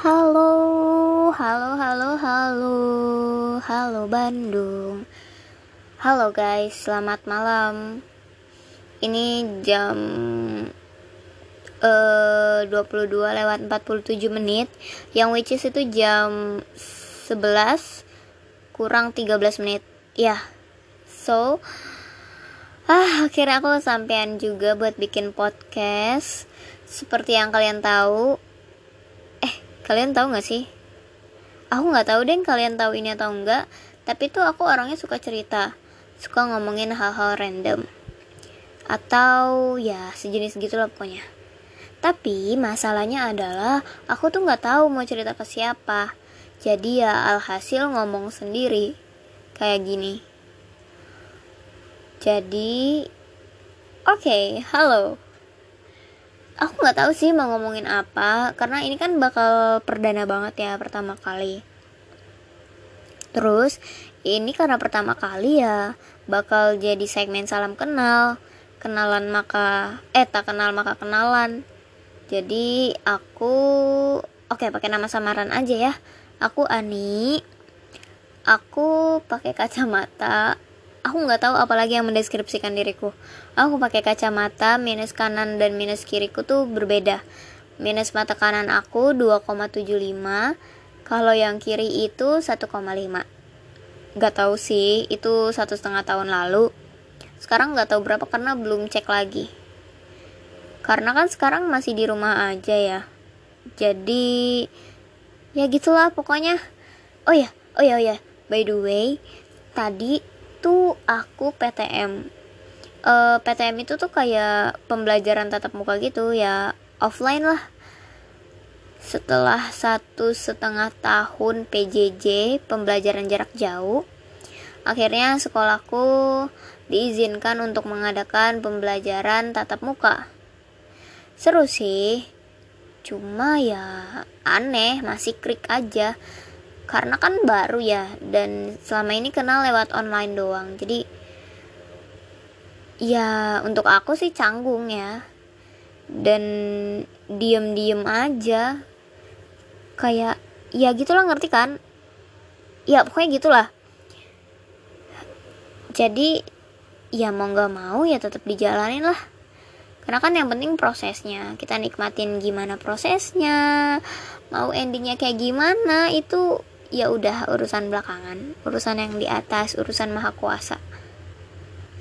Halo, halo, halo, halo, halo Bandung. Halo guys, selamat malam. Ini jam eh 22 lewat 47 menit, yang which is itu jam 11 kurang 13 menit. Ya. So, ah akhirnya aku sampean juga buat bikin podcast. Seperti yang kalian tahu, kalian tahu nggak sih? Aku nggak tahu deh kalian tahu ini atau enggak tapi tuh aku orangnya suka cerita suka ngomongin hal-hal random. Atau ya sejenis gitulah pokoknya. Tapi masalahnya adalah aku tuh nggak tahu mau cerita ke siapa. Jadi ya alhasil ngomong sendiri kayak gini. Jadi oke okay, halo aku nggak tahu sih mau ngomongin apa karena ini kan bakal perdana banget ya pertama kali. Terus ini karena pertama kali ya bakal jadi segmen salam kenal. Kenalan maka eh tak kenal maka kenalan. Jadi aku oke pakai nama samaran aja ya. Aku Ani aku pakai kacamata aku nggak tahu apalagi yang mendeskripsikan diriku. Aku pakai kacamata minus kanan dan minus kiriku tuh berbeda. Minus mata kanan aku 2,75 kalau yang kiri itu 1,5 nggak tahu sih itu satu setengah tahun lalu. Sekarang nggak tahu berapa karena belum cek lagi. Karena kan sekarang masih di rumah aja ya. Jadi ya gitulah pokoknya. Oh ya oh ya oh ya. By the way tadi itu aku PTM uh, eh, PTM itu tuh kayak pembelajaran tatap muka gitu ya offline lah. Setelah satu setengah tahun PJJ pembelajaran jarak jauh akhirnya sekolahku diizinkan untuk mengadakan pembelajaran tatap muka. Seru sih cuma ya aneh masih krik aja karena kan baru ya dan selama ini kenal lewat online doang. Jadi ya untuk aku sih canggung ya. Dan diem-diem aja. Kayak ya gitulah ngerti kan? Ya pokoknya gitulah. Jadi ya mau nggak mau ya tetap dijalanin lah. Karena kan yang penting prosesnya. Kita nikmatin gimana prosesnya. Mau endingnya kayak gimana itu ya udah urusan belakangan. Urusan yang di atas urusan maha kuasa.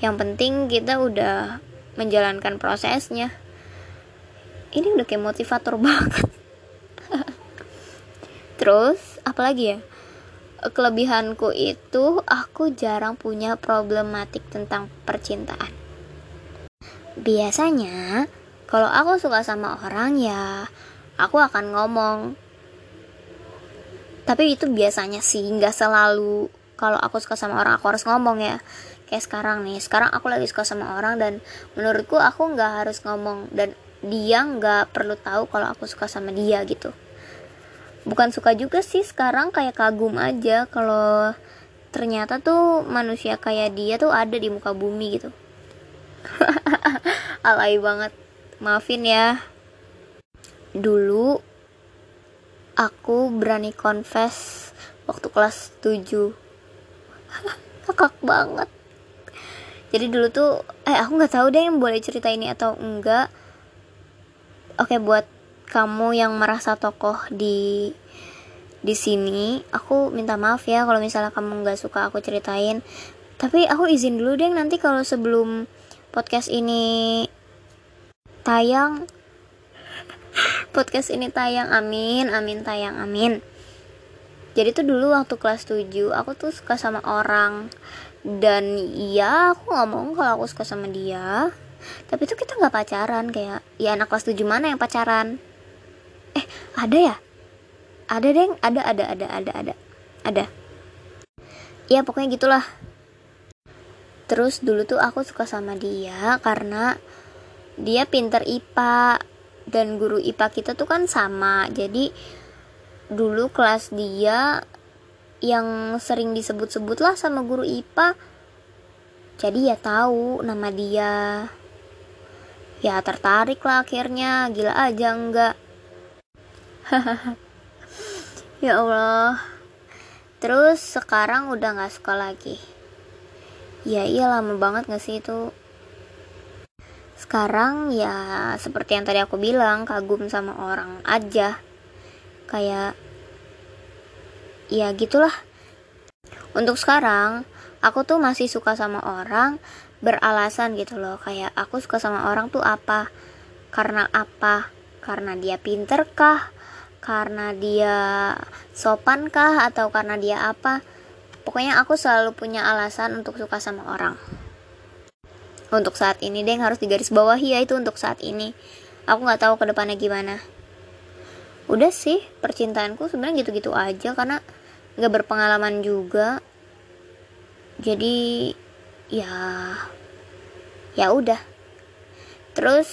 Yang penting kita udah menjalankan prosesnya. Ini udah kayak motivator banget. Terus apalagi ya? Kelebihanku itu aku jarang punya problematik tentang percintaan. Biasanya kalau aku suka sama orang ya aku akan ngomong tapi itu biasanya sih nggak selalu. Kalau aku suka sama orang aku harus ngomong ya. Kayak sekarang nih sekarang aku lagi suka sama orang dan menurutku aku nggak harus ngomong dan dia nggak perlu tahu kalau aku suka sama dia gitu. Bukan suka juga sih sekarang kayak kagum aja kalau ternyata tuh manusia kayak dia tuh ada di muka bumi gitu. Alay banget. Maafin ya. Dulu aku berani confess waktu kelas 7 kakak banget. Jadi dulu tuh eh aku nggak tahu deh yang boleh cerita ini atau enggak. Oke buat kamu yang merasa tokoh di di sini aku minta maaf ya kalau misalnya kamu nggak suka aku ceritain. Tapi aku izin dulu deh nanti kalau sebelum podcast ini tayang podcast ini tayang amin amin tayang amin. Jadi tuh dulu waktu kelas 7 aku tuh suka sama orang. Dan iya aku ngomong kalau aku suka sama dia. Tapi tuh kita nggak pacaran kayak ya anak kelas 7 mana yang pacaran? Eh ada ya? Ada deng? Ada ada ada ada ada. Ada. Ya pokoknya gitulah. Terus dulu tuh aku suka sama dia karena dia pinter IPA dan guru IPA kita tuh kan sama. Jadi dulu kelas dia yang sering disebut-sebut lah sama guru IPA jadi ya tahu nama dia. Ya tertarik lah akhirnya. Gila aja enggak. Ya Allah. Terus sekarang udah nggak suka lagi. Ya iya lama banget gak sih itu sekarang ya seperti yang tadi aku bilang kagum sama orang aja. Kayak ya gitulah. Untuk sekarang aku tuh masih suka sama orang beralasan gitu loh. Kayak aku suka sama orang tuh apa? Karena apa? Karena dia pinter kah? Karena dia sopan kah? Atau karena dia apa? Pokoknya aku selalu punya alasan untuk suka sama orang untuk saat ini deh yang harus digaris bawahi ya itu untuk saat ini. Aku nggak tahu ke depannya gimana. Udah sih percintaanku sebenarnya gitu-gitu aja karena nggak berpengalaman juga. Jadi ya ya udah. Terus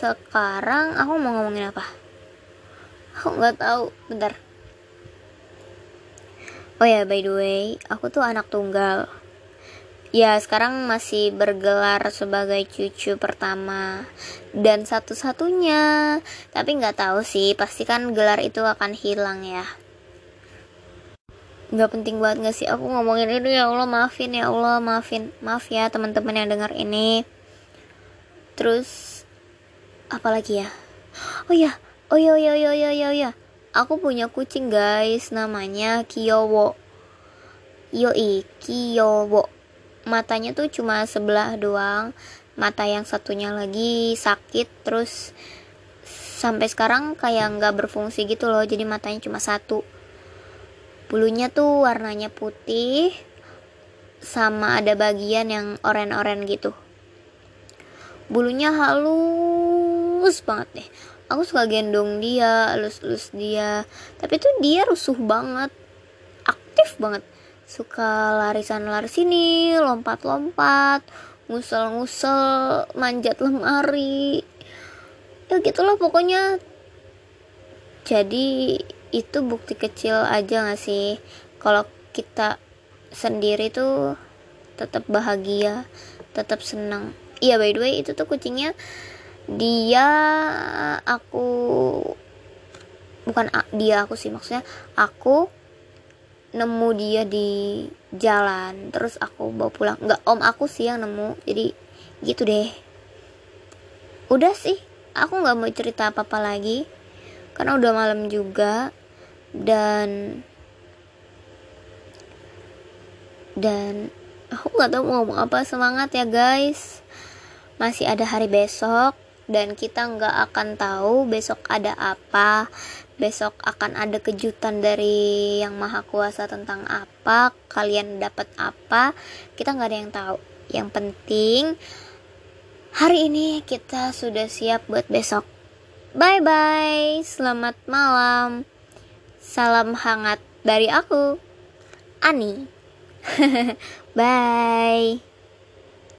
sekarang aku mau ngomongin apa? Aku nggak tahu. Bentar. Oh ya by the way aku tuh anak tunggal ya sekarang masih bergelar sebagai cucu pertama dan satu-satunya. Tapi nggak tahu sih pasti kan gelar itu akan hilang ya. Nggak penting banget nggak sih? Aku ngomongin ini ya Allah maafin ya Allah maafin. Maaf ya teman-teman yang dengar ini. Terus apalagi ya? Oh ya oh ya oh ya oh ya oh ya, ya, ya. aku punya kucing guys namanya Kiyowo. Yoi Kiyowo matanya tuh cuma sebelah doang. Mata yang satunya lagi sakit terus sampai sekarang kayak nggak berfungsi gitu loh jadi matanya cuma satu. Bulunya tuh warnanya putih sama ada bagian yang oren-oren gitu. Bulunya halus banget deh. Aku suka gendong dia halus-halus dia. Tapi tuh dia rusuh banget. Aktif banget suka lari sana lari sini lompat-lompat ngusel-ngusel manjat lemari. Ya gitulah pokoknya. Jadi itu bukti kecil aja gak sih? Kalau kita sendiri tuh tetap bahagia tetap senang. Iya by the way itu tuh kucingnya. Dia aku bukan dia aku sih maksudnya. Aku nemu dia di jalan terus aku bawa pulang. Nggak om aku sih yang nemu jadi gitu deh. Udah sih aku nggak mau cerita apa apa lagi karena udah malam juga dan dan aku nggak tahu mau ngomong apa. Semangat ya guys. Masih ada hari besok dan kita nggak akan tahu besok ada apa besok akan ada kejutan dari yang maha kuasa tentang apa kalian dapat apa kita nggak ada yang tahu. Yang penting hari ini kita sudah siap buat besok. Bye bye selamat malam. Salam hangat dari aku Ani. Bye